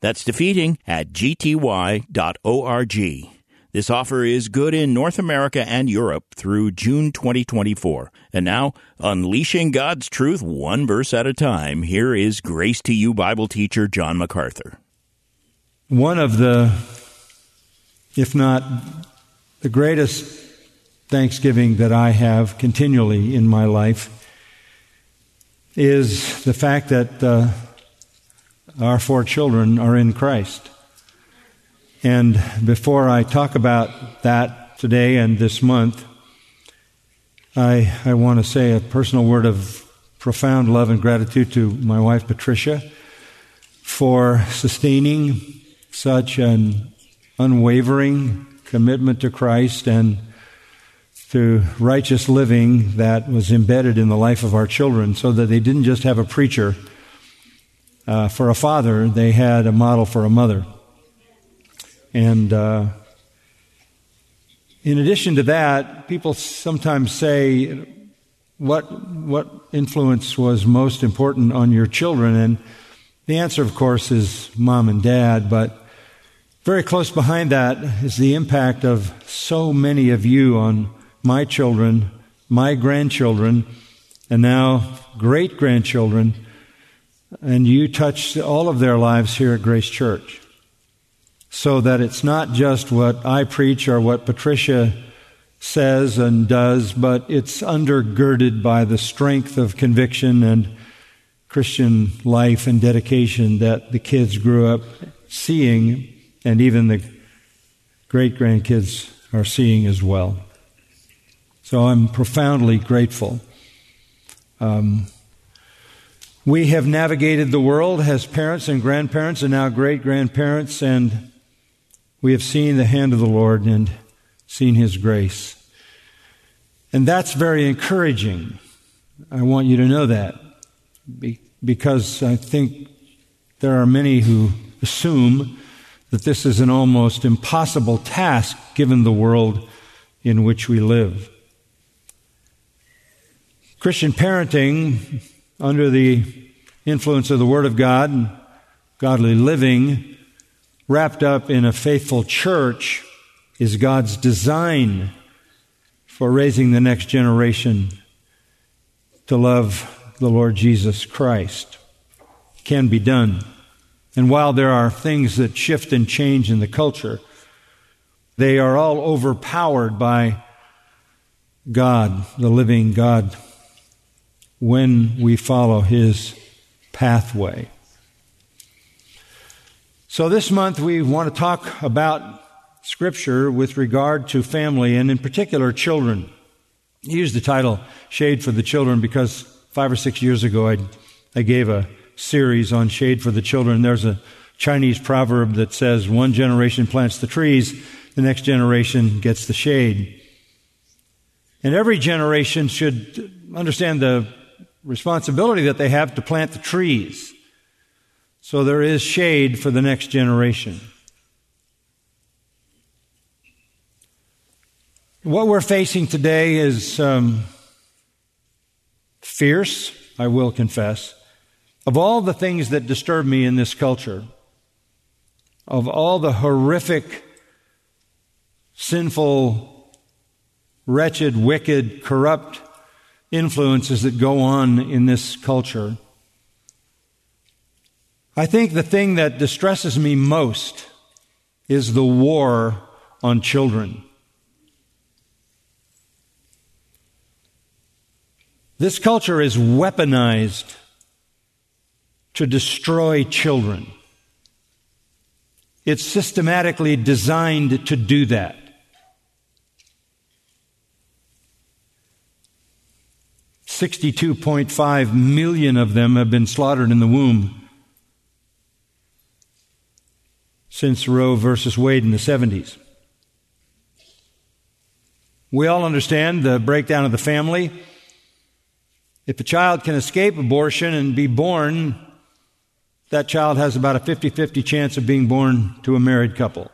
That's defeating at gty.org. This offer is good in North America and Europe through June 2024. And now, unleashing God's truth one verse at a time, here is Grace to You Bible teacher John MacArthur. One of the, if not the greatest thanksgiving that I have continually in my life, is the fact that uh, our four children are in Christ. And before I talk about that today and this month, I, I want to say a personal word of profound love and gratitude to my wife Patricia for sustaining such an unwavering commitment to Christ and to righteous living that was embedded in the life of our children so that they didn't just have a preacher uh, for a father, they had a model for a mother. And uh, in addition to that, people sometimes say, what, what influence was most important on your children? And the answer, of course, is mom and dad, but very close behind that is the impact of so many of you on my children, my grandchildren, and now great grandchildren and you touch all of their lives here at Grace Church. So that it's not just what I preach or what Patricia says and does, but it's undergirded by the strength of conviction and Christian life and dedication that the kids grew up seeing, and even the great grandkids are seeing as well. So I'm profoundly grateful. Um, we have navigated the world as parents and grandparents and now great grandparents, and we have seen the hand of the Lord and seen His grace. And that's very encouraging. I want you to know that because I think there are many who assume that this is an almost impossible task given the world in which we live. Christian parenting under the influence of the Word of God and godly living, wrapped up in a faithful church, is God's design for raising the next generation to love the Lord Jesus Christ. can be done. And while there are things that shift and change in the culture, they are all overpowered by God, the living God when we follow His pathway. So this month we want to talk about Scripture with regard to family and in particular children. I used the title Shade for the Children because five or six years ago I, I gave a series on shade for the children. There's a Chinese proverb that says one generation plants the trees, the next generation gets the shade. And every generation should understand the responsibility that they have to plant the trees. So there is shade for the next generation. What we're facing today is um, fierce, I will confess. Of all the things that disturb me in this culture, of all the horrific, sinful, wretched, wicked, corrupt influences that go on in this culture. I think the thing that distresses me most is the war on children. This culture is weaponized to destroy children. It's systematically designed to do that. 62.5 million of them have been slaughtered in the womb. since Roe versus Wade in the 70s. We all understand the breakdown of the family. If a child can escape abortion and be born, that child has about a 50 50 chance of being born to a married couple.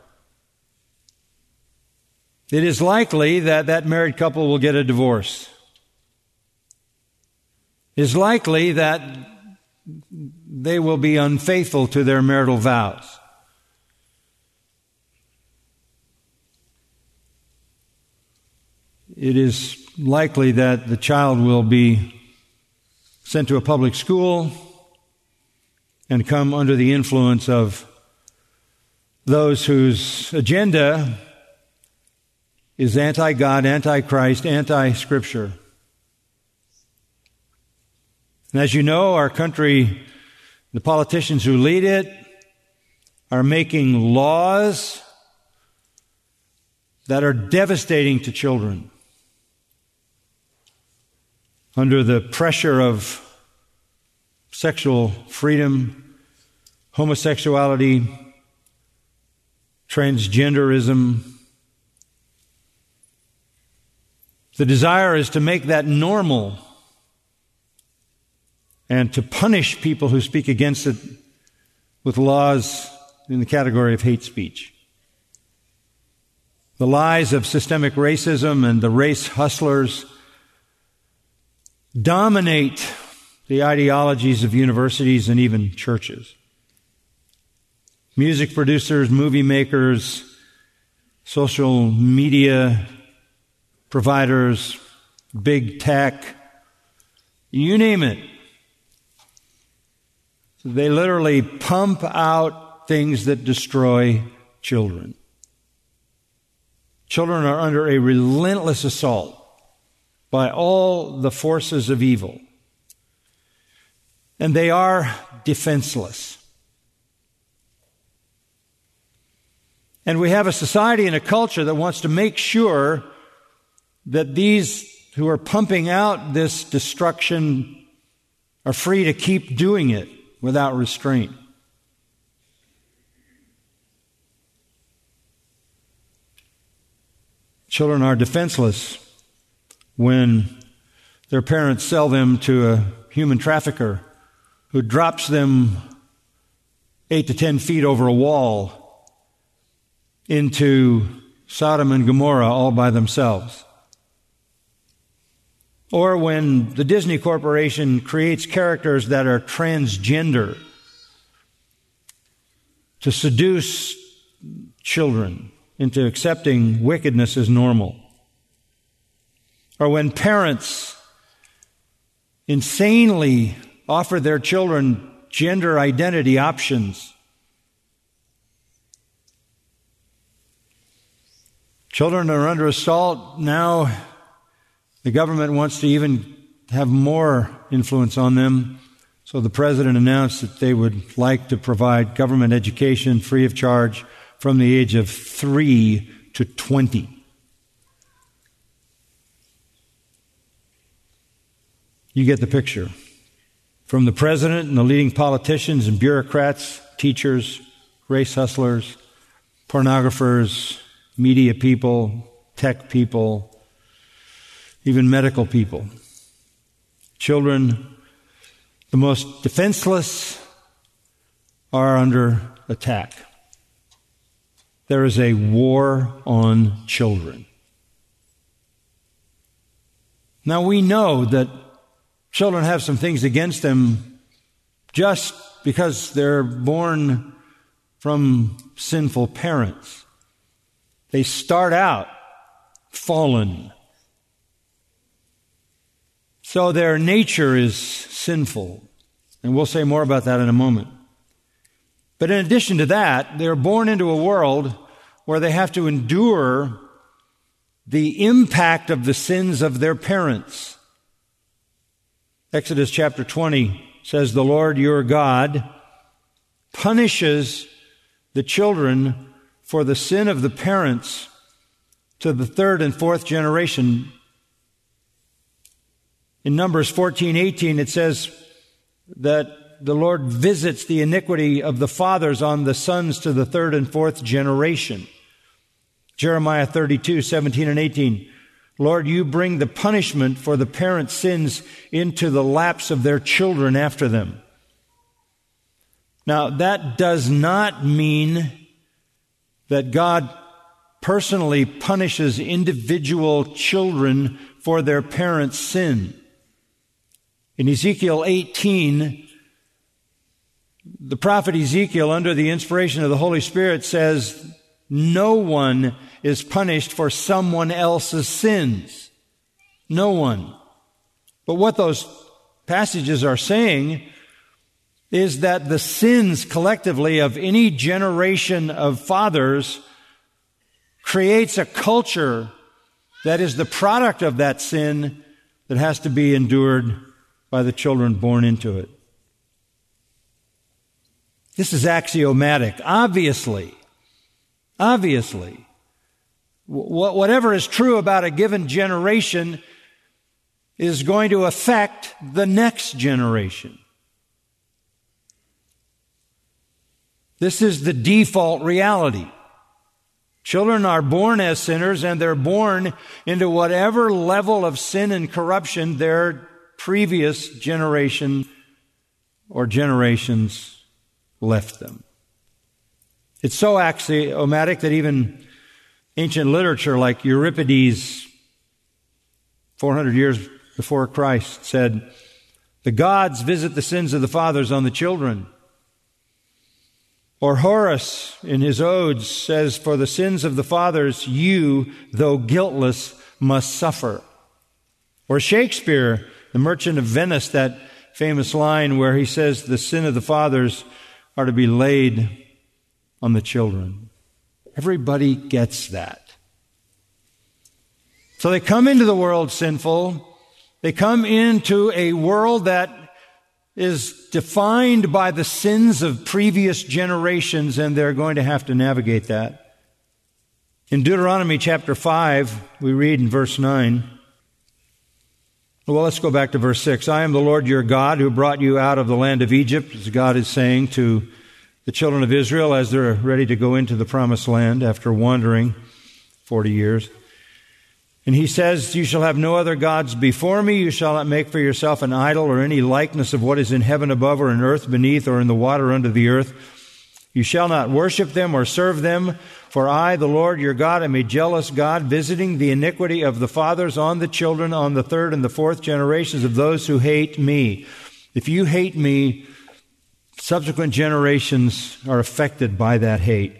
It is likely that that married couple will get a divorce. Is likely that they will be unfaithful to their marital vows. It is likely that the child will be sent to a public school and come under the influence of those whose agenda is anti God, anti Christ, anti Scripture. And as you know, our country, the politicians who lead it, are making laws that are devastating to children. Under the pressure of sexual freedom, homosexuality, transgenderism. The desire is to make that normal and to punish people who speak against it with laws in the category of hate speech. The lies of systemic racism and the race hustlers dominate the ideologies of universities and even churches. Music producers, movie makers, social media providers, big tech, you name it. They literally pump out things that destroy children. Children are under a relentless assault by all the forces of evil. And they are defenseless. And we have a society and a culture that wants to make sure that these who are pumping out this destruction are free to keep doing it without restraint. Children are defenseless when their parents sell them to a human trafficker who drops them eight to ten feet over a wall into Sodom and Gomorrah all by themselves. Or when the Disney Corporation creates characters that are transgender to seduce children into accepting wickedness as normal. Or when parents insanely offer their children gender identity options. Children are under assault now the government wants to even have more influence on them. So the president announced that they would like to provide government education free of charge from the age of 3 to 20. You get the picture. From the president and the leading politicians and bureaucrats, teachers, race hustlers, pornographers, media people, tech people, even medical people. Children, the most defenseless, are under attack. There is a war on children. Now we know that children have some things against them just because they're born from sinful parents. They start out fallen. So their nature is sinful. And we'll say more about that in a moment. But in addition to that, they're born into a world where they have to endure the impact of the sins of their parents. Exodus chapter 20 says, The Lord your God punishes the children for the sin of the parents to the third and fourth generation in Numbers 14, 18, it says that the Lord visits the iniquity of the fathers on the sons to the third and fourth generation. Jeremiah 32, 17 and 18. Lord, you bring the punishment for the parents' sins into the laps of their children after them. Now, that does not mean that God personally punishes individual children for their parents' sin. In Ezekiel 18, the prophet Ezekiel, under the inspiration of the Holy Spirit, says, No one is punished for someone else's sins. No one. But what those passages are saying is that the sins collectively of any generation of fathers creates a culture that is the product of that sin that has to be endured by the children born into it. This is axiomatic. Obviously, obviously, whatever is true about a given generation is going to affect the next generation. This is the default reality. Children are born as sinners and they're born into whatever level of sin and corruption their previous generation or generations left them. It's so axiomatic that even ancient literature like Euripides, 400 years before Christ, said, The gods visit the sins of the fathers on the children or Horace in his odes says, For the sins of the fathers, you, though guiltless, must suffer. Or Shakespeare, the merchant of Venice, that famous line where he says, The sin of the fathers are to be laid on the children. Everybody gets that. So they come into the world sinful. They come into a world that is defined by the sins of previous generations, and they're going to have to navigate that. In Deuteronomy chapter 5, we read in verse 9, well, let's go back to verse 6. I am the Lord your God who brought you out of the land of Egypt, as God is saying to the children of Israel as they're ready to go into the promised land after wandering 40 years. And he says, You shall have no other gods before me. You shall not make for yourself an idol or any likeness of what is in heaven above or in earth beneath or in the water under the earth. You shall not worship them or serve them, for I, the Lord your God, am a jealous God, visiting the iniquity of the fathers on the children, on the third and the fourth generations of those who hate me. If you hate me, subsequent generations are affected by that hate.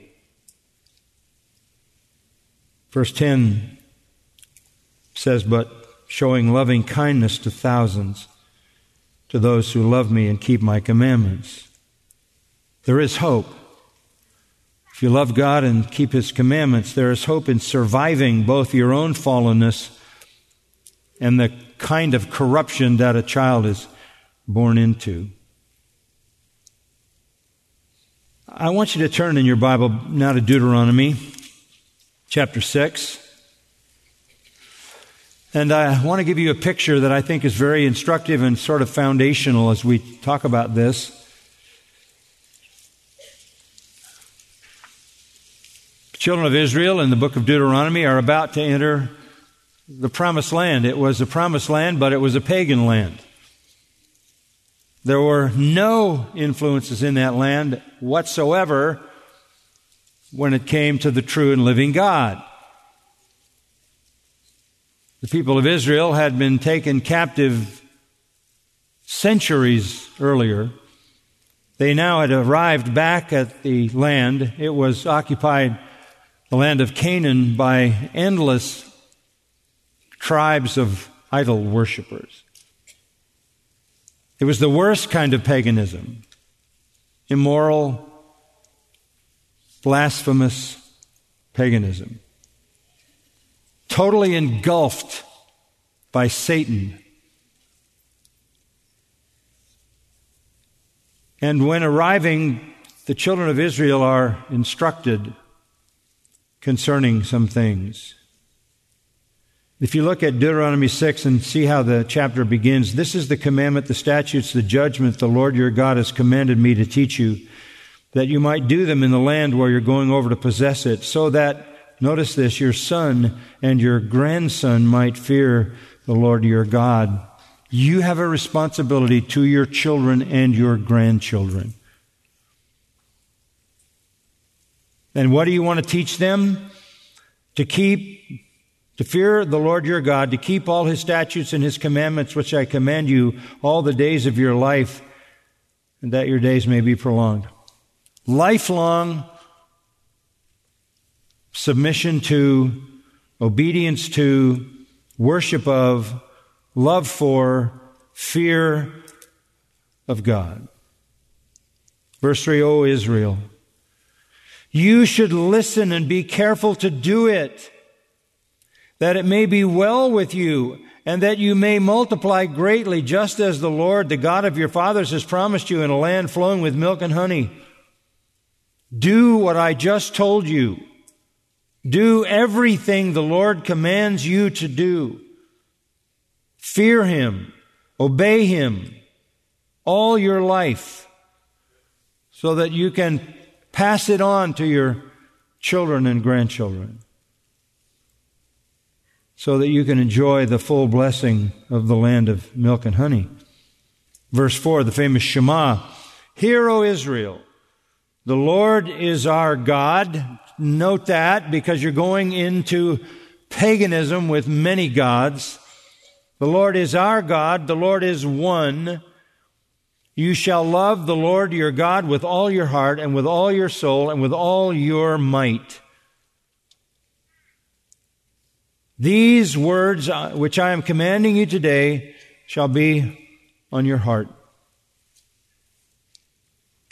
Verse 10 says, but showing loving kindness to thousands, to those who love me and keep my commandments. There is hope. If you love God and keep His commandments, there is hope in surviving both your own fallenness and the kind of corruption that a child is born into. I want you to turn in your Bible now to Deuteronomy chapter 6. And I want to give you a picture that I think is very instructive and sort of foundational as we talk about this. Children of Israel in the book of Deuteronomy are about to enter the promised land. It was a promised land, but it was a pagan land. There were no influences in that land whatsoever when it came to the true and living God. The people of Israel had been taken captive centuries earlier. They now had arrived back at the land. It was occupied, the land of Canaan, by endless tribes of idol worshippers. It was the worst kind of paganism immoral, blasphemous paganism totally engulfed by Satan. And when arriving, the children of Israel are instructed concerning some things. If you look at Deuteronomy 6 and see how the chapter begins, this is the commandment, the statutes, the judgment the Lord your God has commanded me to teach you, that you might do them in the land where you're going over to possess it, so that, notice this, your son and your grandson might fear the Lord your God. You have a responsibility to your children and your grandchildren. And what do you want to teach them? To keep to fear the Lord your God, to keep all his statutes and his commandments, which I command you all the days of your life, and that your days may be prolonged. Lifelong submission to, obedience to, worship of, love for, fear of God. Verse 3, O Israel, you should listen and be careful to do it that it may be well with you and that you may multiply greatly, just as the Lord, the God of your fathers, has promised you in a land flowing with milk and honey. Do what I just told you. Do everything the Lord commands you to do. Fear Him. Obey Him all your life so that you can pass it on to your children and grandchildren so that you can enjoy the full blessing of the land of milk and honey. Verse 4, the famous Shema. Hear, O Israel, the Lord is our God. Note that because you're going into paganism with many gods. The Lord is our God. The Lord is one. You shall love the Lord your God with all your heart and with all your soul and with all your might. These words uh, which I am commanding you today shall be on your heart.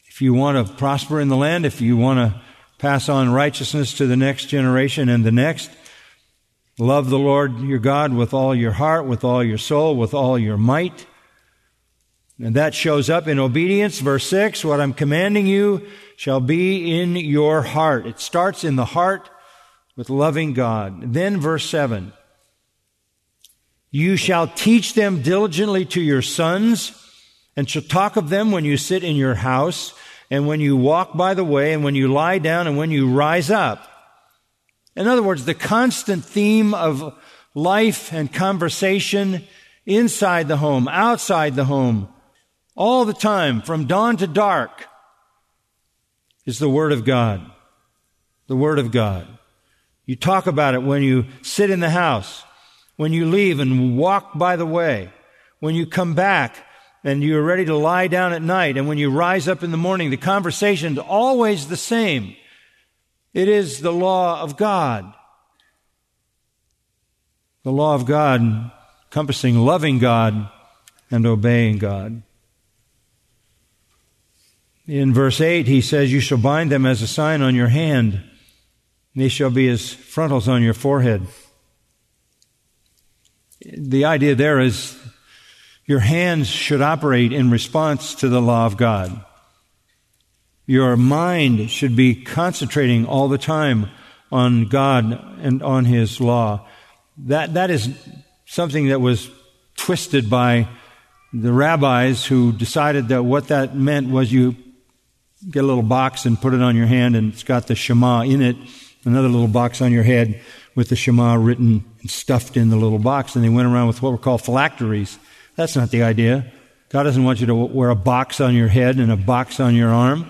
If you want to prosper in the land, if you want to pass on righteousness to the next generation and the next, love the Lord your God with all your heart, with all your soul, with all your might. And that shows up in obedience. Verse 6, what I'm commanding you shall be in your heart. It starts in the heart with loving God. Then verse 7. You shall teach them diligently to your sons, and shall talk of them when you sit in your house, and when you walk by the way, and when you lie down, and when you rise up. In other words, the constant theme of life and conversation inside the home, outside the home, all the time, from dawn to dark, is the Word of God. The Word of God. You talk about it when you sit in the house, when you leave and walk by the way, when you come back and you're ready to lie down at night, and when you rise up in the morning. The conversation's always the same. It is the law of God. The law of God encompassing loving God and obeying God. In verse 8, he says, You shall bind them as a sign on your hand they shall be as frontals on your forehead. The idea there is your hands should operate in response to the law of God. Your mind should be concentrating all the time on God and on His law. That, that is something that was twisted by the rabbis who decided that what that meant was you get a little box and put it on your hand and it's got the Shema in it another little box on your head with the Shema written and stuffed in the little box, and they went around with what were called phylacteries. That's not the idea. God doesn't want you to wear a box on your head and a box on your arm.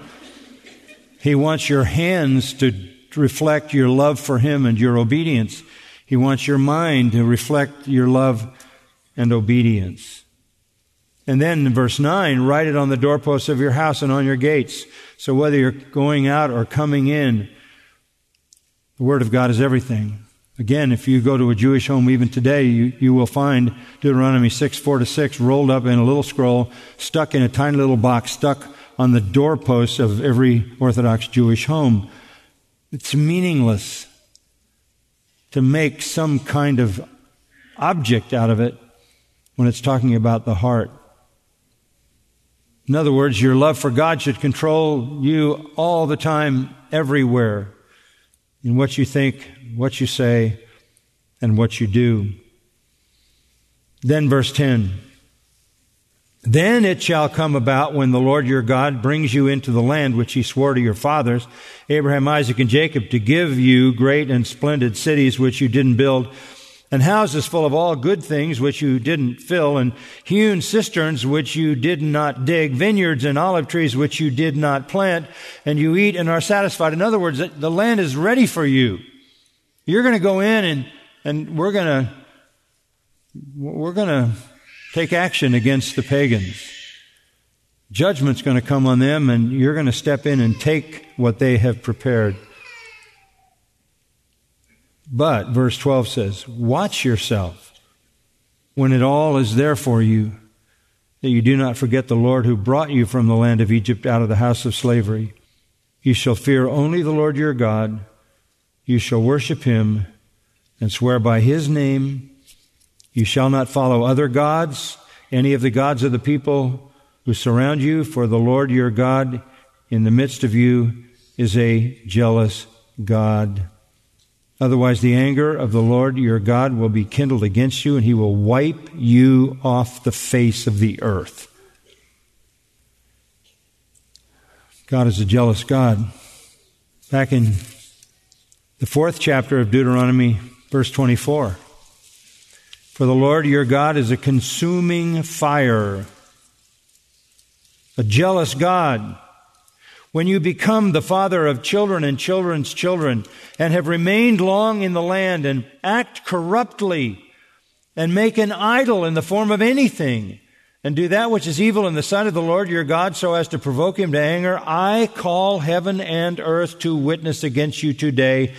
He wants your hands to reflect your love for Him and your obedience. He wants your mind to reflect your love and obedience. And then verse 9, write it on the doorposts of your house and on your gates. So whether you're going out or coming in, the Word of God is everything. Again, if you go to a Jewish home even today, you, you will find Deuteronomy 6, 4 to 6 rolled up in a little scroll, stuck in a tiny little box, stuck on the doorposts of every Orthodox Jewish home. It's meaningless to make some kind of object out of it when it's talking about the heart. In other words, your love for God should control you all the time, everywhere in what you think, what you say, and what you do. Then verse 10. Then it shall come about when the Lord your God brings you into the land which he swore to your fathers, Abraham, Isaac, and Jacob, to give you great and splendid cities which you didn't build, and houses full of all good things which you didn't fill, and hewn cisterns which you did not dig, vineyards and olive trees which you did not plant, and you eat and are satisfied. In other words, the land is ready for you. You're going to go in and, and we're going to, we're going to take action against the pagans. Judgment's going to come on them, and you're going to step in and take what they have prepared. But, verse 12 says, Watch yourself when it all is there for you, that you do not forget the Lord who brought you from the land of Egypt out of the house of slavery. You shall fear only the Lord your God. You shall worship him and swear by his name you shall not follow other gods, any of the gods of the people who surround you, for the Lord your God in the midst of you is a jealous God. Otherwise, the anger of the Lord your God will be kindled against you, and he will wipe you off the face of the earth. God is a jealous God. Back in the fourth chapter of Deuteronomy, verse 24. For the Lord your God is a consuming fire, a jealous God. When you become the father of children and children's children, and have remained long in the land, and act corruptly, and make an idol in the form of anything, and do that which is evil in the sight of the Lord your God so as to provoke him to anger, I call heaven and earth to witness against you today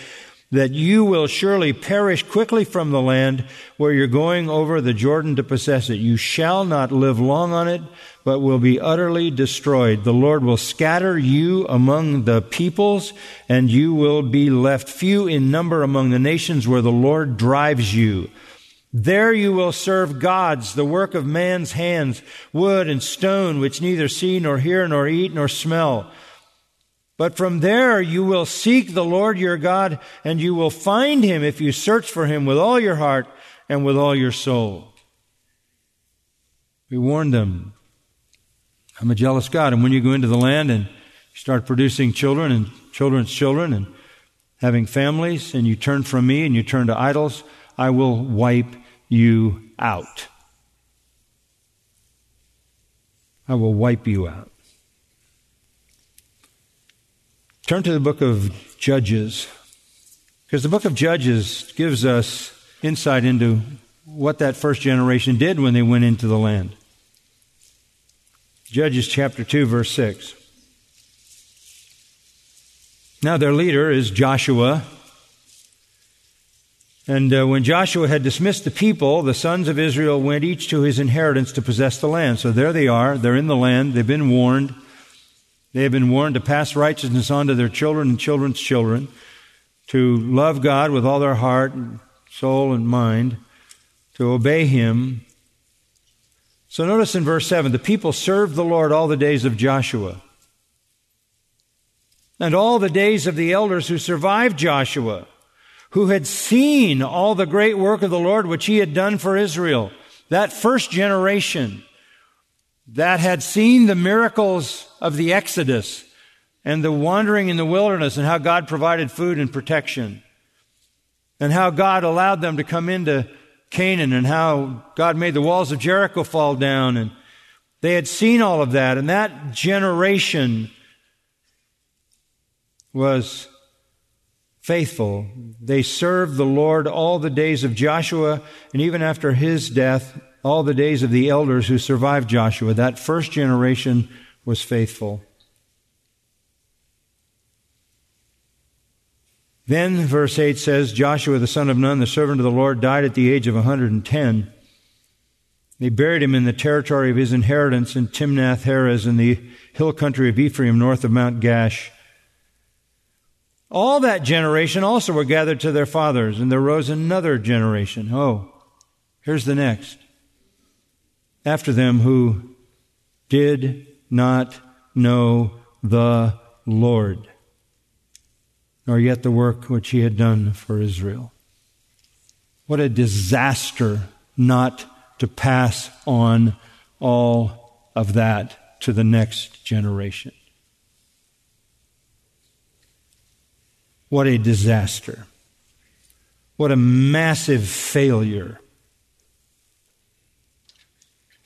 that you will surely perish quickly from the land where you're going over the Jordan to possess it. You shall not live long on it, but will be utterly destroyed. The Lord will scatter you among the peoples, and you will be left few in number among the nations where the Lord drives you. There you will serve gods, the work of man's hands, wood and stone, which neither see nor hear nor eat nor smell. But from there you will seek the Lord your God and you will find him if you search for him with all your heart and with all your soul. We warned them. I'm a jealous God. And when you go into the land and start producing children and children's children and having families and you turn from me and you turn to idols, I will wipe you out. I will wipe you out. Turn to the book of Judges, because the book of Judges gives us insight into what that first generation did when they went into the land. Judges chapter 2, verse 6. Now, their leader is Joshua. And uh, when Joshua had dismissed the people, the sons of Israel went each to his inheritance to possess the land. So there they are. They're in the land. They've been warned. They have been warned to pass righteousness on to their children and children's children, to love God with all their heart, and soul, and mind, to obey Him. So notice in verse 7 the people served the Lord all the days of Joshua and all the days of the elders who survived Joshua, who had seen all the great work of the Lord which he had done for Israel. That first generation that had seen the miracles of the Exodus and the wandering in the wilderness and how God provided food and protection and how God allowed them to come into Canaan and how God made the walls of Jericho fall down and they had seen all of that and that generation was faithful. They served the Lord all the days of Joshua and even after his death all the days of the elders who survived Joshua. That first generation was faithful. Then, verse 8 says, Joshua the son of Nun, the servant of the Lord, died at the age of 110. They buried him in the territory of his inheritance in Timnath Heres in the hill country of Ephraim north of Mount Gaash. All that generation also were gathered to their fathers, and there rose another generation. Oh, here's the next after them who did not know the Lord, nor yet the work which he had done for Israel. What a disaster not to pass on all of that to the next generation. What a disaster. What a massive failure.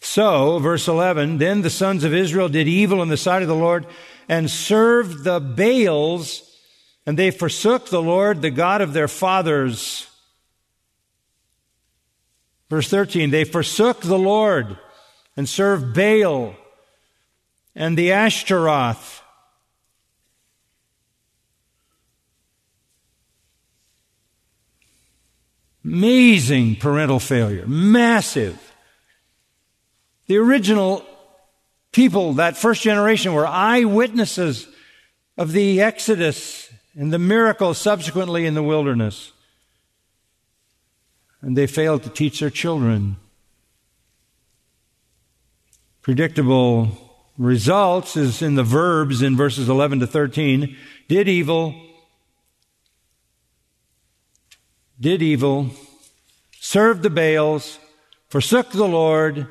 So, verse 11, then the sons of Israel did evil in the sight of the Lord and served the Baals, and they forsook the Lord, the God of their fathers. Verse 13, they forsook the Lord and served Baal and the Ashtaroth. Amazing parental failure. Massive. The original people, that first generation, were eyewitnesses of the Exodus and the miracles subsequently in the wilderness. And they failed to teach their children. Predictable results is in the verbs in verses 11 to 13. Did evil, did evil, served the Baals, forsook the Lord,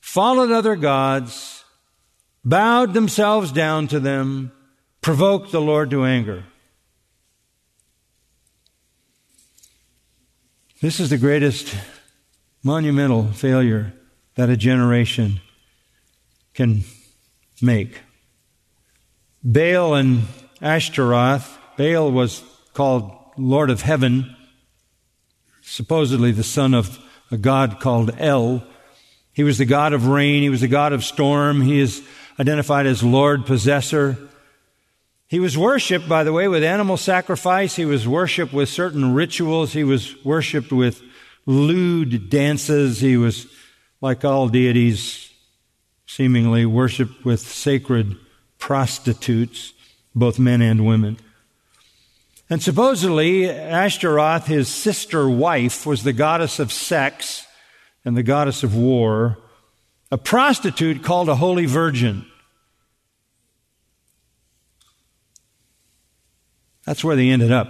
followed other gods, bowed themselves down to them, provoked the Lord to anger. This is the greatest monumental failure that a generation can make. Baal and Ashtaroth, Baal was called Lord of Heaven, supposedly the son of a god called El. He was the God of rain. He was the God of storm. He is identified as Lord Possessor. He was worshiped, by the way, with animal sacrifice. He was worshiped with certain rituals. He was worshiped with lewd dances. He was, like all deities, seemingly worshiped with sacred prostitutes, both men and women. And supposedly, Ashtaroth, his sister wife, was the goddess of sex and the goddess of war, a prostitute called a holy virgin. That's where they ended up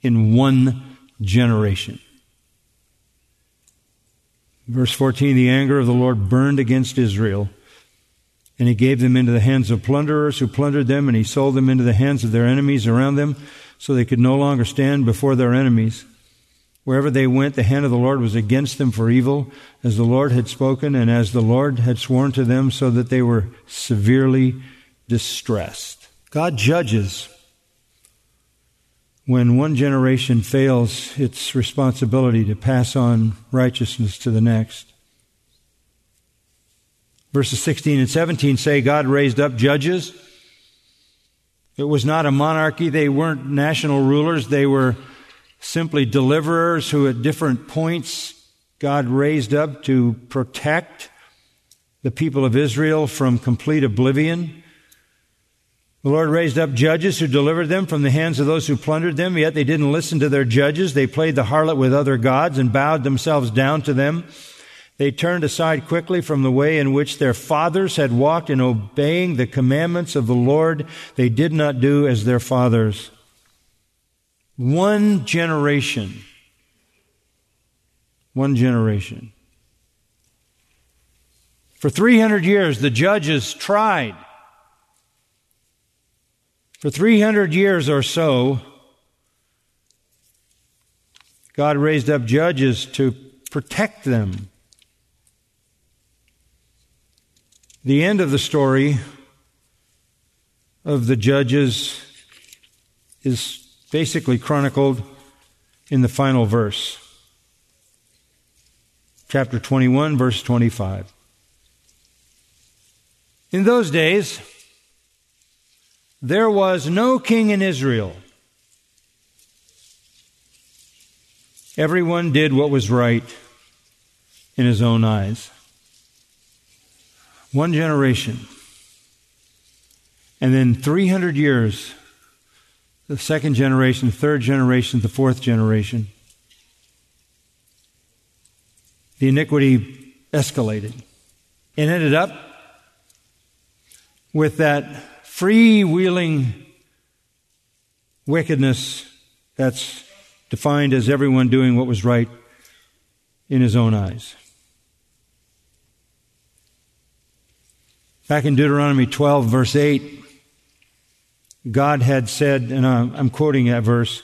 in one generation. Verse 14 The anger of the Lord burned against Israel, and he gave them into the hands of plunderers who plundered them, and he sold them into the hands of their enemies around them, so they could no longer stand before their enemies. Wherever they went, the hand of the Lord was against them for evil, as the Lord had spoken and as the Lord had sworn to them, so that they were severely distressed. God judges when one generation fails its responsibility to pass on righteousness to the next. Verses 16 and 17 say God raised up judges. It was not a monarchy. They weren't national rulers. They were simply deliverers who at different points God raised up to protect the people of Israel from complete oblivion. The Lord raised up judges who delivered them from the hands of those who plundered them, yet they didn't listen to their judges. They played the harlot with other gods and bowed themselves down to them. They turned aside quickly from the way in which their fathers had walked in obeying the commandments of the Lord. They did not do as their fathers. One generation. One generation. For 300 years, the judges tried. For 300 years or so, God raised up judges to protect them. The end of the story of the judges is basically chronicled in the final verse. Chapter 21, verse 25. In those days, there was no king in Israel. Everyone did what was right in his own eyes. One generation. And then 300 years the second generation, the third generation, the fourth generation. The iniquity escalated and ended up with that freewheeling wickedness that's defined as everyone doing what was right in his own eyes. Back in Deuteronomy 12, verse 8, God had said, and I'm quoting that verse,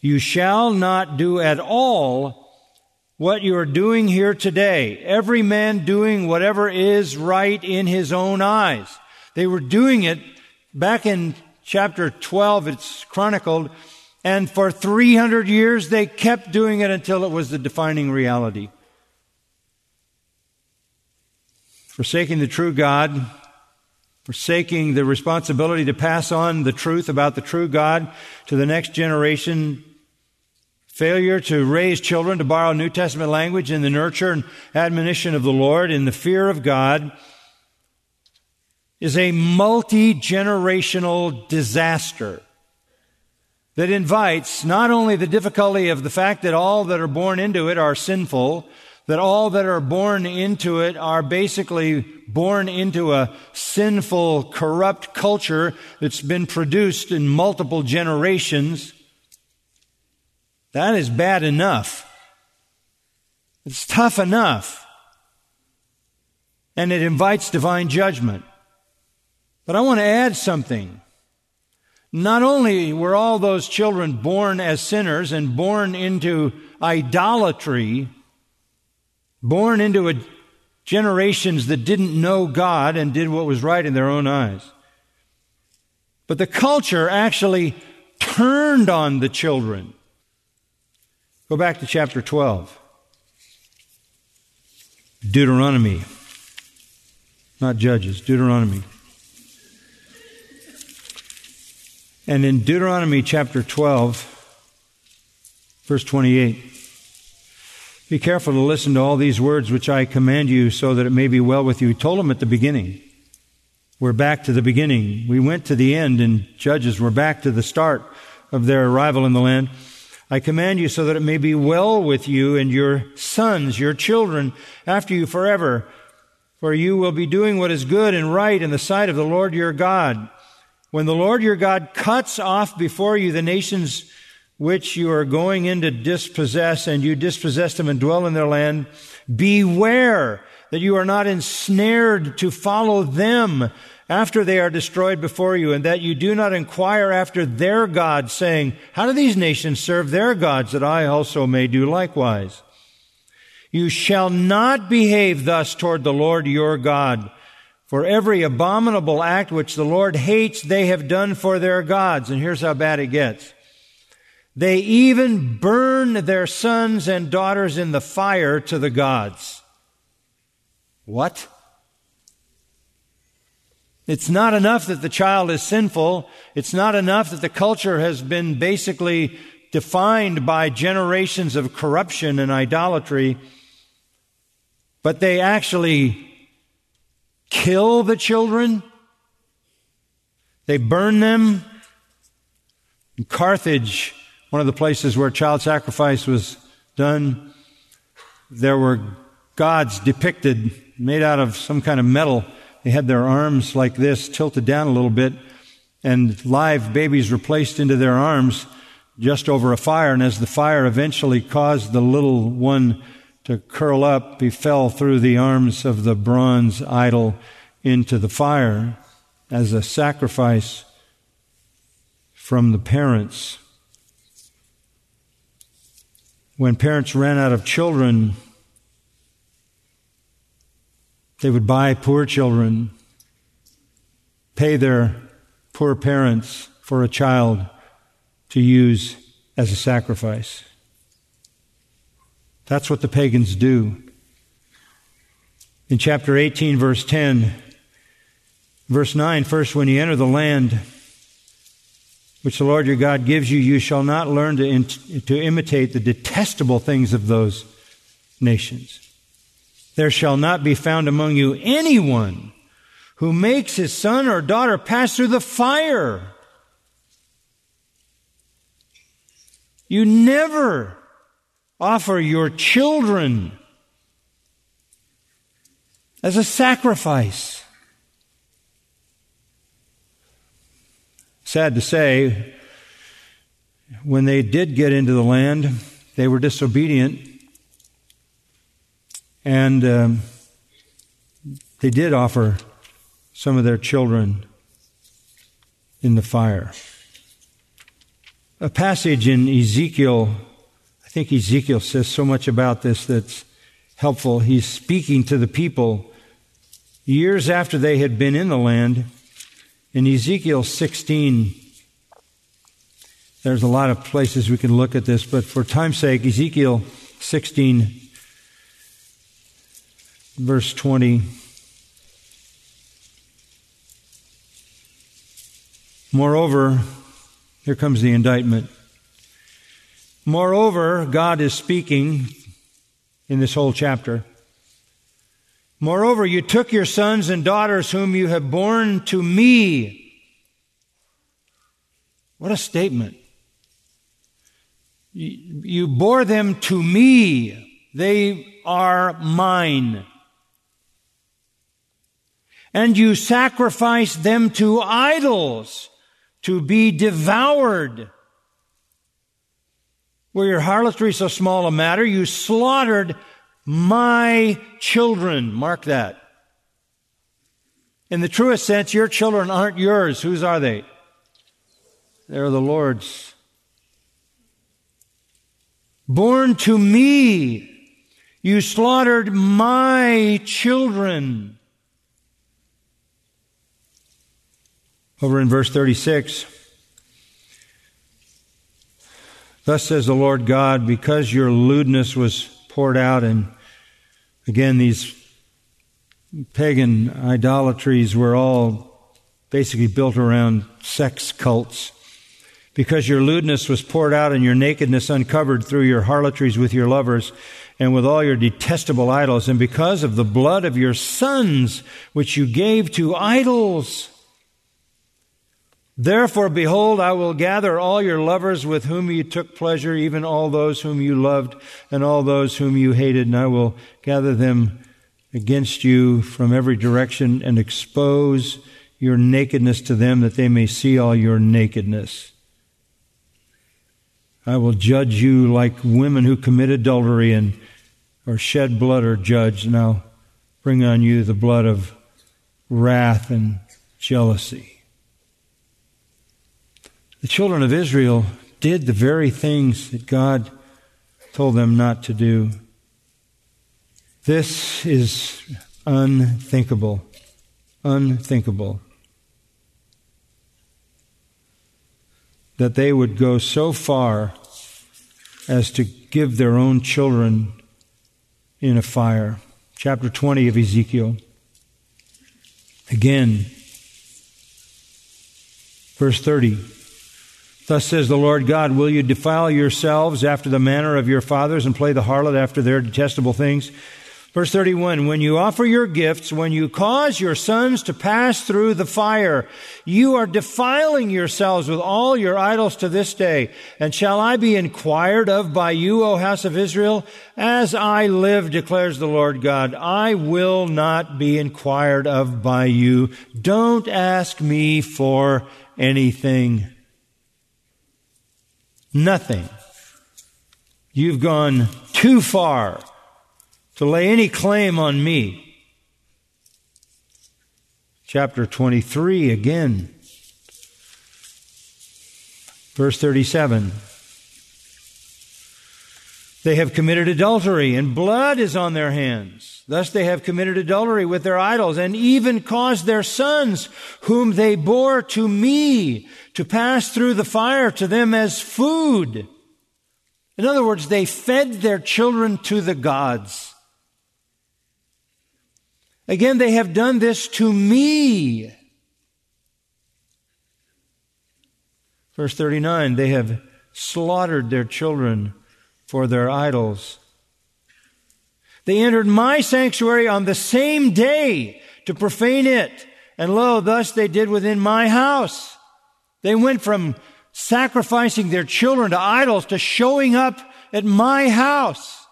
You shall not do at all what you are doing here today. Every man doing whatever is right in his own eyes. They were doing it back in chapter 12, it's chronicled, and for 300 years they kept doing it until it was the defining reality. Forsaking the true God, forsaking the responsibility to pass on the truth about the true God to the next generation, Failure to raise children, to borrow New Testament language in the nurture and admonition of the Lord in the fear of God is a multi-generational disaster that invites not only the difficulty of the fact that all that are born into it are sinful, that all that are born into it are basically born into a sinful, corrupt culture that's been produced in multiple generations, that is bad enough. It's tough enough. And it invites divine judgment. But I want to add something. Not only were all those children born as sinners and born into idolatry, born into a, generations that didn't know God and did what was right in their own eyes, but the culture actually turned on the children. Go back to chapter 12. Deuteronomy. Not Judges, Deuteronomy. And in Deuteronomy chapter 12, verse 28, be careful to listen to all these words which I command you so that it may be well with you. He told them at the beginning. We're back to the beginning. We went to the end in Judges. We're back to the start of their arrival in the land. I command you so that it may be well with you and your sons, your children, after you forever. For you will be doing what is good and right in the sight of the Lord your God. When the Lord your God cuts off before you the nations which you are going in to dispossess, and you dispossess them and dwell in their land, beware that you are not ensnared to follow them after they are destroyed before you, and that you do not inquire after their gods, saying, How do these nations serve their gods, that I also may do likewise? You shall not behave thus toward the Lord your God. For every abominable act which the Lord hates, they have done for their gods. And here's how bad it gets. They even burn their sons and daughters in the fire to the gods. What? It's not enough that the child is sinful. It's not enough that the culture has been basically defined by generations of corruption and idolatry, but they actually kill the children. They burn them. In Carthage, one of the places where child sacrifice was done, there were gods depicted, made out of some kind of metal they had their arms like this, tilted down a little bit, and live babies were placed into their arms just over a fire. And as the fire eventually caused the little one to curl up, he fell through the arms of the bronze idol into the fire as a sacrifice from the parents. When parents ran out of children, they would buy poor children, pay their poor parents for a child to use as a sacrifice. That's what the pagans do. In chapter 18, verse 10, verse 9, first, when you enter the land which the Lord your God gives you, you shall not learn to, to imitate the detestable things of those nations. There shall not be found among you anyone who makes his son or daughter pass through the fire. You never offer your children as a sacrifice. Sad to say, when they did get into the land, they were disobedient And um, they did offer some of their children in the fire. A passage in Ezekiel, think Ezekiel says so much about this that's helpful. He's speaking to the people years after they had been in the land. In Ezekiel 16, there's a lot of places we can look at this, but for time's sake, Ezekiel 16, verse 20. Moreover, here comes the indictment. Moreover, God is speaking in this whole chapter. Moreover, you took your sons and daughters whom you have borne to me. What a statement. You bore them to me. They are mine. And you sacrificed them to idols to be devoured. Were your harlotry so small a matter? You slaughtered my children. Mark that. In the truest sense, your children aren't yours. Whose are they? They're the Lord's. Born to me, you slaughtered my children. Over in verse 36, thus says the Lord God, because your lewdness was poured out, and again, these pagan idolatries were all basically built around sex cults. Because your lewdness was poured out and your nakedness uncovered through your harlotries with your lovers and with all your detestable idols, and because of the blood of your sons, which you gave to idols. Therefore, behold, I will gather all your lovers with whom you took pleasure, even all those whom you loved and all those whom you hated, and I will gather them against you from every direction and expose your nakedness to them that they may see all your nakedness. I will judge you like women who commit adultery and or shed blood are judged, and I'll bring on you the blood of wrath and jealousy. The children of Israel did the very things that God told them not to do. This is unthinkable. Unthinkable. That they would go so far as to give their own children in a fire. Chapter 20 of Ezekiel. Again, verse 30. Thus says the Lord God, Will you defile yourselves after the manner of your fathers and play the harlot after their detestable things? Verse 31, when you offer your gifts, when you cause your sons to pass through the fire, you are defiling yourselves with all your idols to this day. And shall I be inquired of by you, O house of Israel? As I live, declares the Lord God, I will not be inquired of by you. Don't ask me for anything. Nothing. You've gone too far to lay any claim on me. Chapter 23 again. Verse 37. They have committed adultery, and blood is on their hands. Thus they have committed adultery with their idols, and even caused their sons, whom they bore to me, to pass through the fire to them as food. In other words, they fed their children to the gods. Again, they have done this to me. Verse 39, they have slaughtered their children for their idols. They entered my sanctuary on the same day to profane it. And lo, thus they did within my house. They went from sacrificing their children to idols to showing up at my house.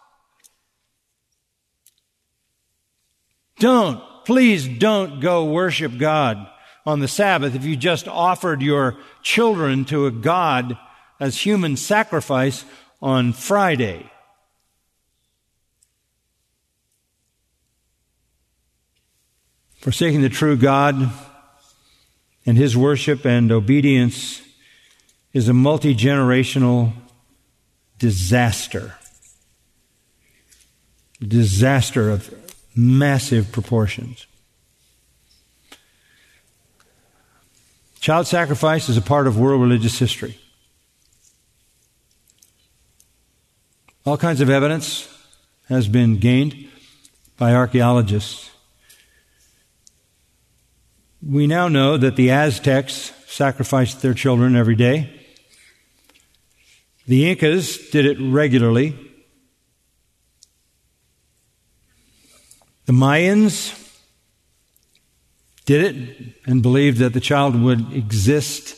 Don't, please don't go worship God on the Sabbath if you just offered your children to a God as human sacrifice on Friday. Forsaking the true God and his worship and obedience is a multi generational disaster. Disaster of massive proportions. Child sacrifice is a part of world religious history. All kinds of evidence has been gained by archaeologists. We now know that the Aztecs sacrificed their children every day. The Incas did it regularly. The Mayans did it and believed that the child would exist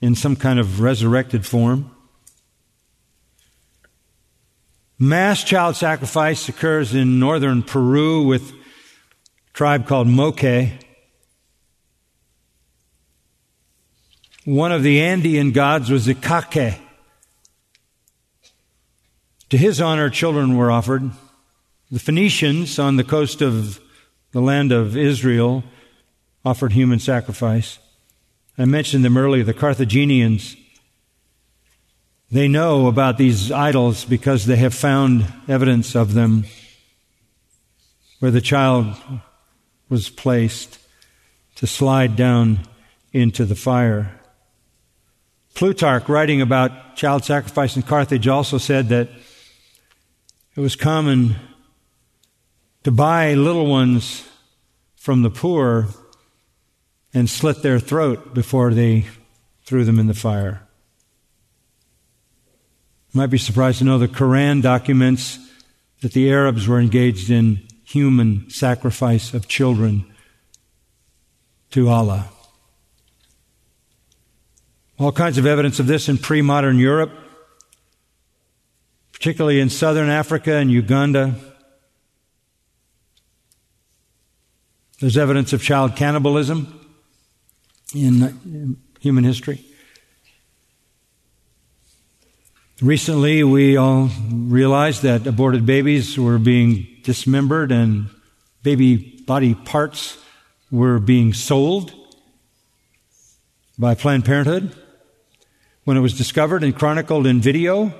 in some kind of resurrected form. Mass child sacrifice occurs in northern Peru with a tribe called Moche. One of the Andean gods was Icaque. To his honor, children were offered. The Phoenicians on the coast of the land of Israel offered human sacrifice. I mentioned them earlier, the Carthaginians. They know about these idols because they have found evidence of them where the child was placed to slide down into the fire. Plutarch, writing about child sacrifice in Carthage, also said that it was common to buy little ones from the poor and slit their throat before they threw them in the fire. You might be surprised to know the Quran documents that the Arabs were engaged in human sacrifice of children to Allah. All kinds of evidence of this in pre modern Europe particularly in southern Africa and Uganda. There's evidence of child cannibalism in human history. Recently, we all realized that aborted babies were being dismembered and baby body parts were being sold by Planned Parenthood. When it was discovered and chronicled in video,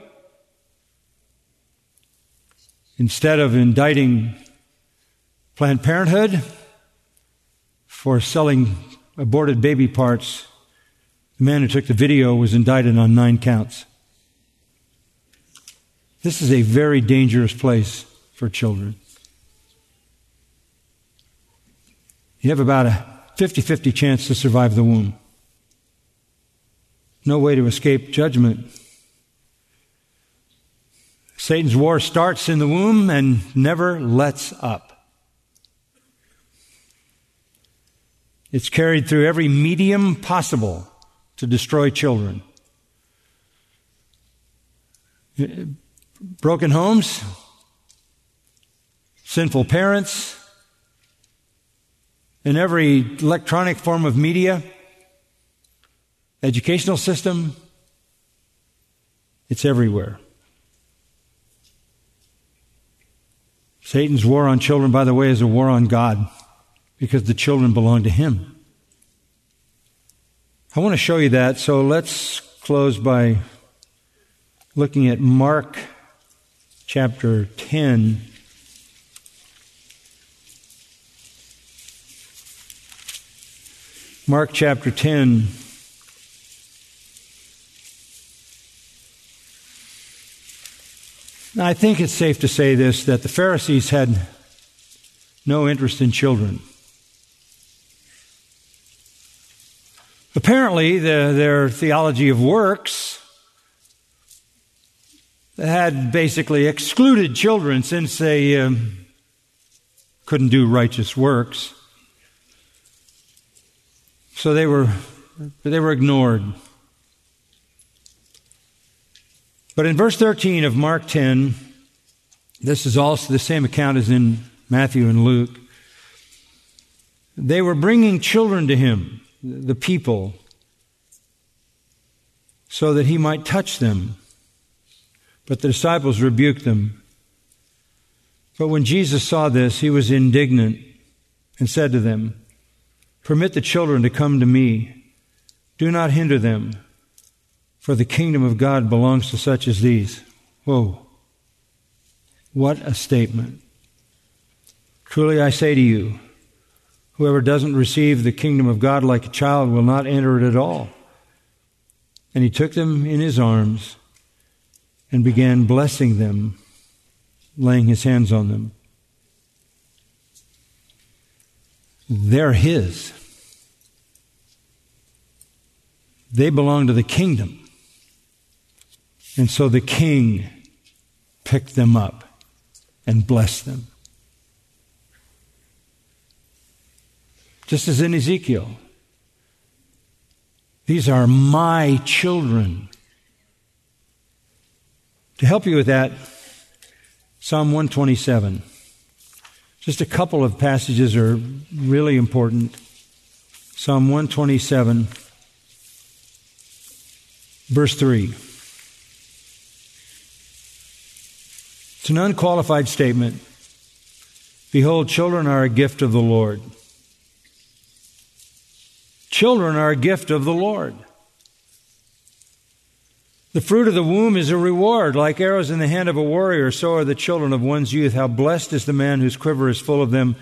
Instead of indicting Planned Parenthood for selling aborted baby parts, the man who took the video was indicted on nine counts. This is a very dangerous place for children. You have about a 50 50 chance to survive the womb. No way to escape judgment. Satan's war starts in the womb and never lets up. It's carried through every medium possible to destroy children. Broken homes, sinful parents, in every electronic form of media, educational system, it's everywhere. Satan's war on children, by the way, is a war on God because the children belong to him. I want to show you that, so let's close by looking at Mark chapter 10. Mark chapter 10. Now, I think it's safe to say this that the Pharisees had no interest in children. Apparently, the, their theology of works had basically excluded children since they um, couldn't do righteous works. So they were, they were ignored. But in verse 13 of Mark 10, this is also the same account as in Matthew and Luke. They were bringing children to him, the people, so that he might touch them. But the disciples rebuked them. But when Jesus saw this, he was indignant and said to them, Permit the children to come to me. Do not hinder them, for the kingdom of God belongs to such as these. Whoa. What a statement. Truly I say to you, whoever doesn't receive the kingdom of God like a child will not enter it at all. And he took them in his arms and began blessing them, laying his hands on them. They're his. They belong to the kingdom. And so the king picked them up and blessed them. Just as in Ezekiel. These are my children. To help you with that, Psalm 127. Just a couple of passages are really important. Psalm 127, verse 3. It's an unqualified statement. Behold, children are a gift of the Lord. Children are a gift of the Lord. The fruit of the womb is a reward. Like arrows in the hand of a warrior, so are the children of one's youth. How blessed is the man whose quiver is full of them.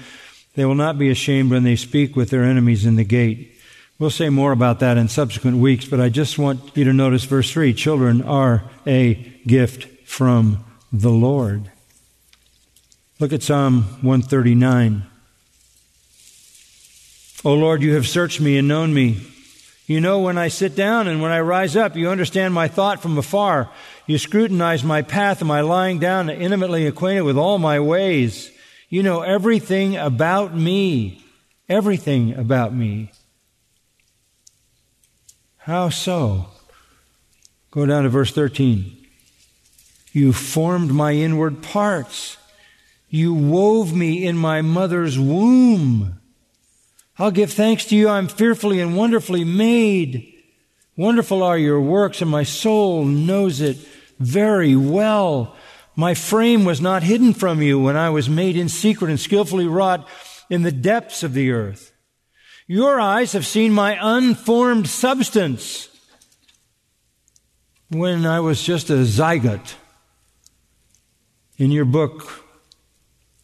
They will not be ashamed when they speak with their enemies in the gate. We'll say more about that in subsequent weeks, but I just want you to notice verse 3 children are a gift from the Lord. Look at Psalm 139. O Lord, you have searched me and known me. You know when I sit down and when I rise up. You understand my thought from afar. You scrutinize my path and my lying down, intimately acquainted with all my ways. You know everything about me. Everything about me. How so? Go down to verse 13. You formed my inward parts. You wove me in my mother's womb. I'll give thanks to you. I'm fearfully and wonderfully made. Wonderful are your works, and my soul knows it very well. My frame was not hidden from you when I was made in secret and skillfully wrought in the depths of the earth. Your eyes have seen my unformed substance when I was just a zygote. In your book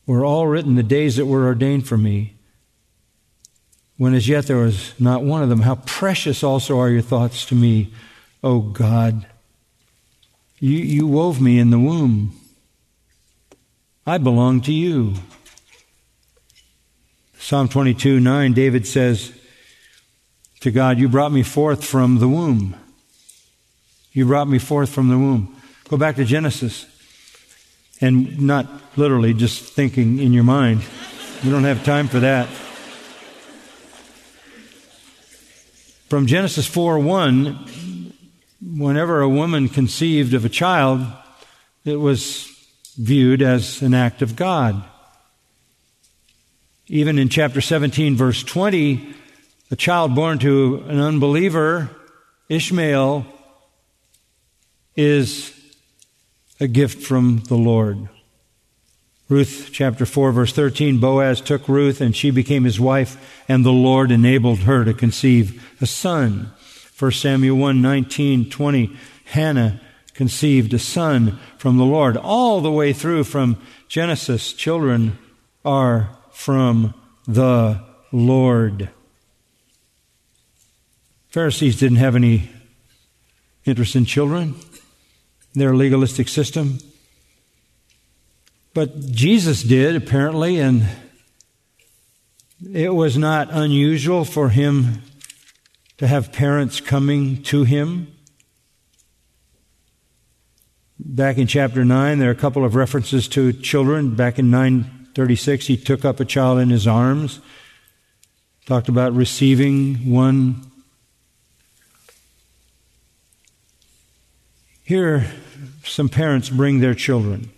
were all written the days that were ordained for me when as yet there was not one of them. How precious also are your thoughts to me, O God. You, you wove me in the womb. I belong to you. Psalm 22 9, David says to God, You brought me forth from the womb. You brought me forth from the womb. Go back to Genesis. And not literally, just thinking in your mind. We don't have time for that. From Genesis 4 1, whenever a woman conceived of a child, it was viewed as an act of God. Even in chapter 17, verse 20, a child born to an unbeliever, Ishmael, is a gift from the Lord. Ruth chapter 4 verse 13, Boaz took Ruth and she became his wife and the Lord enabled her to conceive a son. 1 Samuel 1, 19, 20, Hannah conceived a son from the Lord. All the way through from Genesis, children are from the Lord. Pharisees didn't have any interest in children. Their legalistic system but Jesus did, apparently, and it was not unusual for him to have parents coming to him. Back in chapter 9, there are a couple of references to children. Back in 936, he took up a child in his arms, talked about receiving one. Here, some parents bring their children.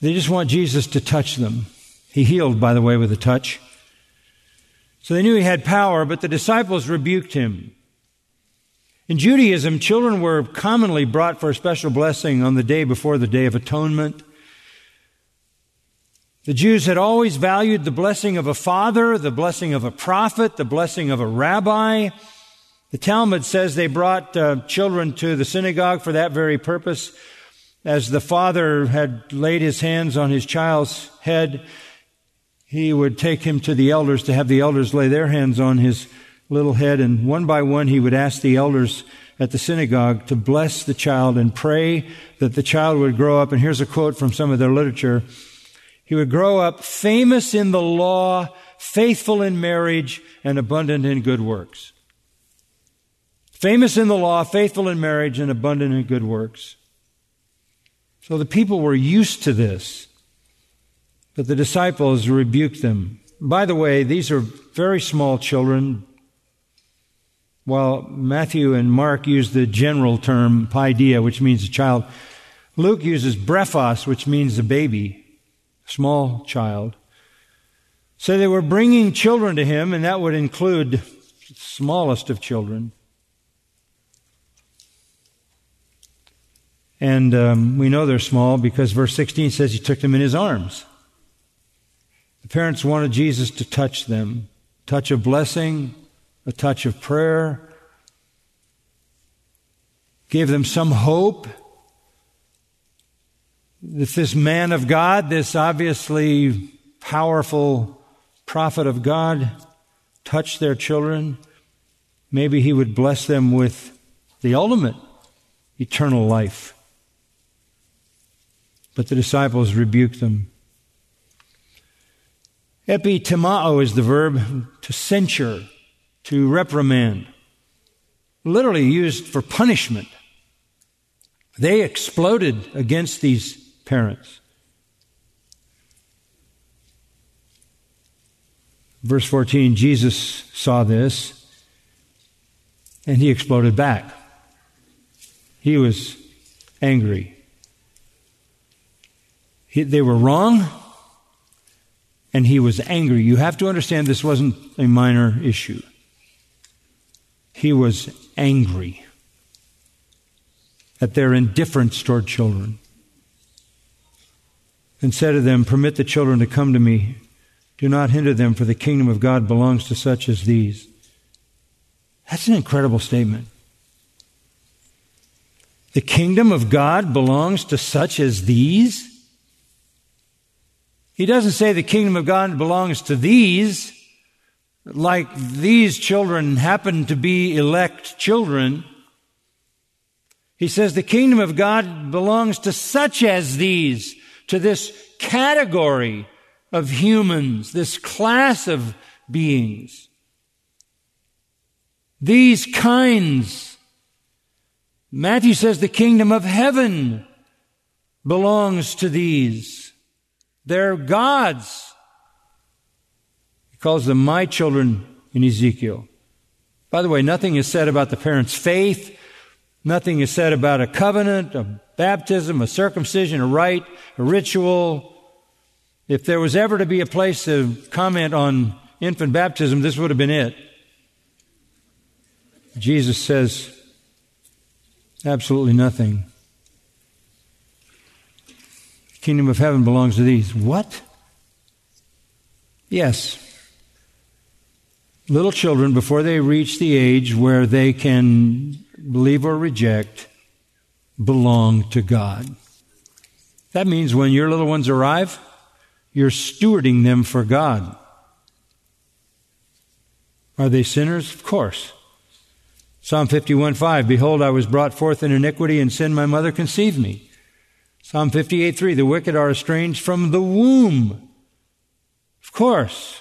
They just want Jesus to touch them. He healed, by the way, with a touch. So they knew he had power, but the disciples rebuked him. In Judaism, children were commonly brought for a special blessing on the day before the Day of Atonement. The Jews had always valued the blessing of a father, the blessing of a prophet, the blessing of a rabbi. The Talmud says they brought uh, children to the synagogue for that very purpose. As the father had laid his hands on his child's head, he would take him to the elders to have the elders lay their hands on his little head, and one by one he would ask the elders at the synagogue to bless the child and pray that the child would grow up. And here's a quote from some of their literature. He would grow up famous in the law, faithful in marriage, and abundant in good works. Famous in the law, faithful in marriage, and abundant in good works. So the people were used to this, but the disciples rebuked them. By the way, these are very small children, while Matthew and Mark use the general term paideia, which means a child, Luke uses brephos, which means a baby, small child. So they were bringing children to him, and that would include smallest of children. And um, we know they're small because verse 16 says he took them in his arms. The parents wanted Jesus to touch them, touch of blessing, a touch of prayer, gave them some hope that this man of God, this obviously powerful prophet of God, touched their children. Maybe he would bless them with the ultimate eternal life. But the disciples rebuked them. Epitimao is the verb to censure to reprimand, literally used for punishment. They exploded against these parents. Verse 14 Jesus saw this and he exploded back. He was angry. He, they were wrong and he was angry. You have to understand this wasn't a minor issue he was angry at their indifference toward children and said to them, Permit the children to come to me. Do not hinder them, for the kingdom of God belongs to such as these. That's an incredible statement. The kingdom of God belongs to such as these? He doesn't say the kingdom of God belongs to these like these children happen to be elect children, he says the kingdom of God belongs to such as these, to this category of humans, this class of beings. These kinds. Matthew says the kingdom of heaven belongs to these. They're God's He calls them my children in Ezekiel. By the way, nothing is said about the parents' faith. Nothing is said about a covenant, a baptism, a circumcision, a rite, a ritual. If there was ever to be a place to comment on infant baptism, this would have been it. Jesus says absolutely nothing. Kingdom of heaven belongs to these. What? Yes, little children, before they reach the age where they can believe or reject, belong to God. That means when your little ones arrive, you're stewarding them for God. Are they sinners? Of course. Psalm 51 5, Behold, I was brought forth in iniquity, and sin my mother conceived me. Psalm 58 3, The wicked are estranged from the womb. Of course.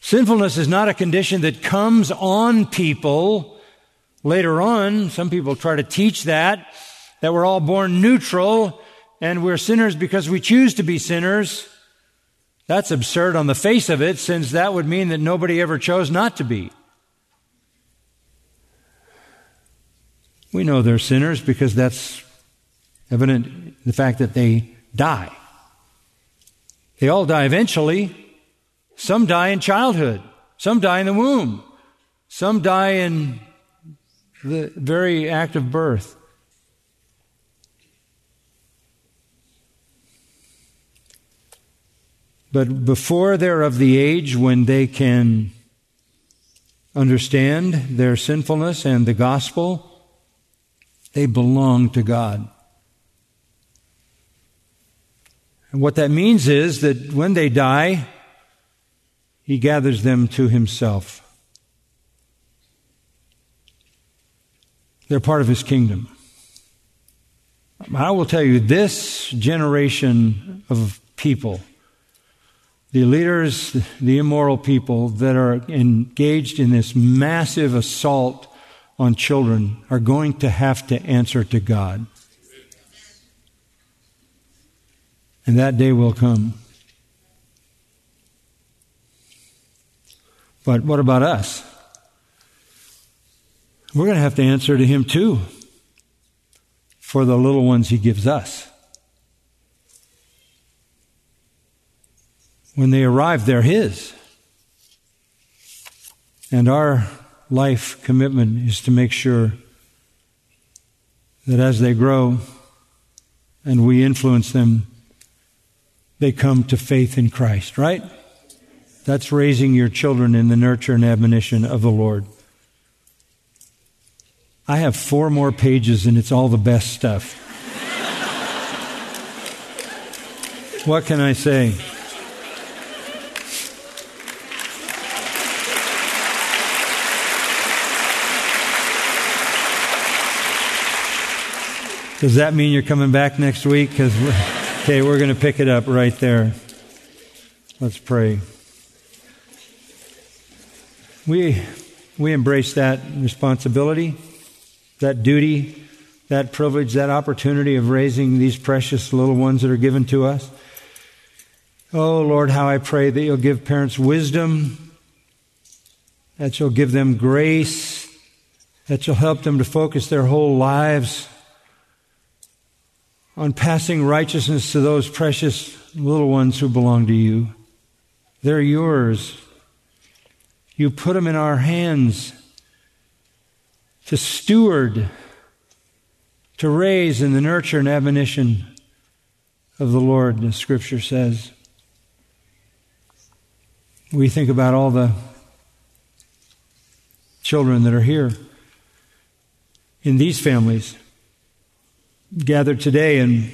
Sinfulness is not a condition that comes on people later on. Some people try to teach that, that we're all born neutral and we're sinners because we choose to be sinners. That's absurd on the face of it, since that would mean that nobody ever chose not to be. We know they're sinners because that's evident the fact that they die. They all die eventually. Some die in childhood. Some die in the womb. Some die in the very act of birth. But before they're of the age when they can understand their sinfulness and the gospel, they belong to God. And what that means is that when they die, He gathers them to Himself. They're part of His kingdom. I will tell you, this generation of people, the leaders, the immoral people that are engaged in this massive assault on children, are going to have to answer to God. And that day will come. But what about us? We're going to have to answer to Him too for the little ones He gives us. When they arrive, they're His. And our life commitment is to make sure that as they grow and we influence them, they come to faith in Christ, right? That's raising your children in the nurture and admonition of the Lord. I have four more pages and it's all the best stuff. what can I say? Does that mean you're coming back next week? Because okay, we're going to pick it up right there. Let's pray. We we embrace that responsibility that duty, that privilege, that opportunity of raising these precious little ones that are given to us. Oh, Lord, how I pray that you'll give parents wisdom, that you'll give them grace, that you'll help them to focus their whole lives on passing righteousness to those precious little ones who belong to you. They're yours. You put them in our hands to steward, to raise in the nurture and admonition of the Lord, the scripture says. We think about all the children that are here in these families gathered today, and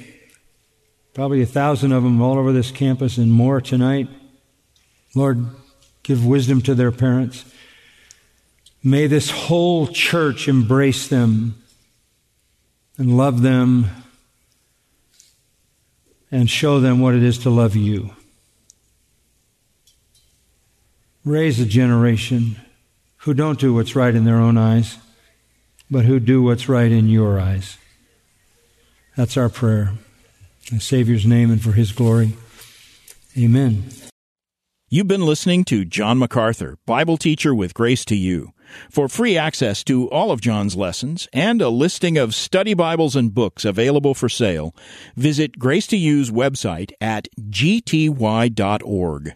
probably a thousand of them all over this campus and more tonight. Lord, give wisdom to their parents. May this whole church embrace them and love them and show them what it is to love you. Raise a generation who don't do what's right in their own eyes, but who do what's right in your eyes. That's our prayer. In the Savior's name and for His glory. Amen. You've been listening to John MacArthur, Bible teacher with Grace to You. For free access to all of John's lessons and a listing of study Bibles and books available for sale, visit Grace to You's website at gty.org.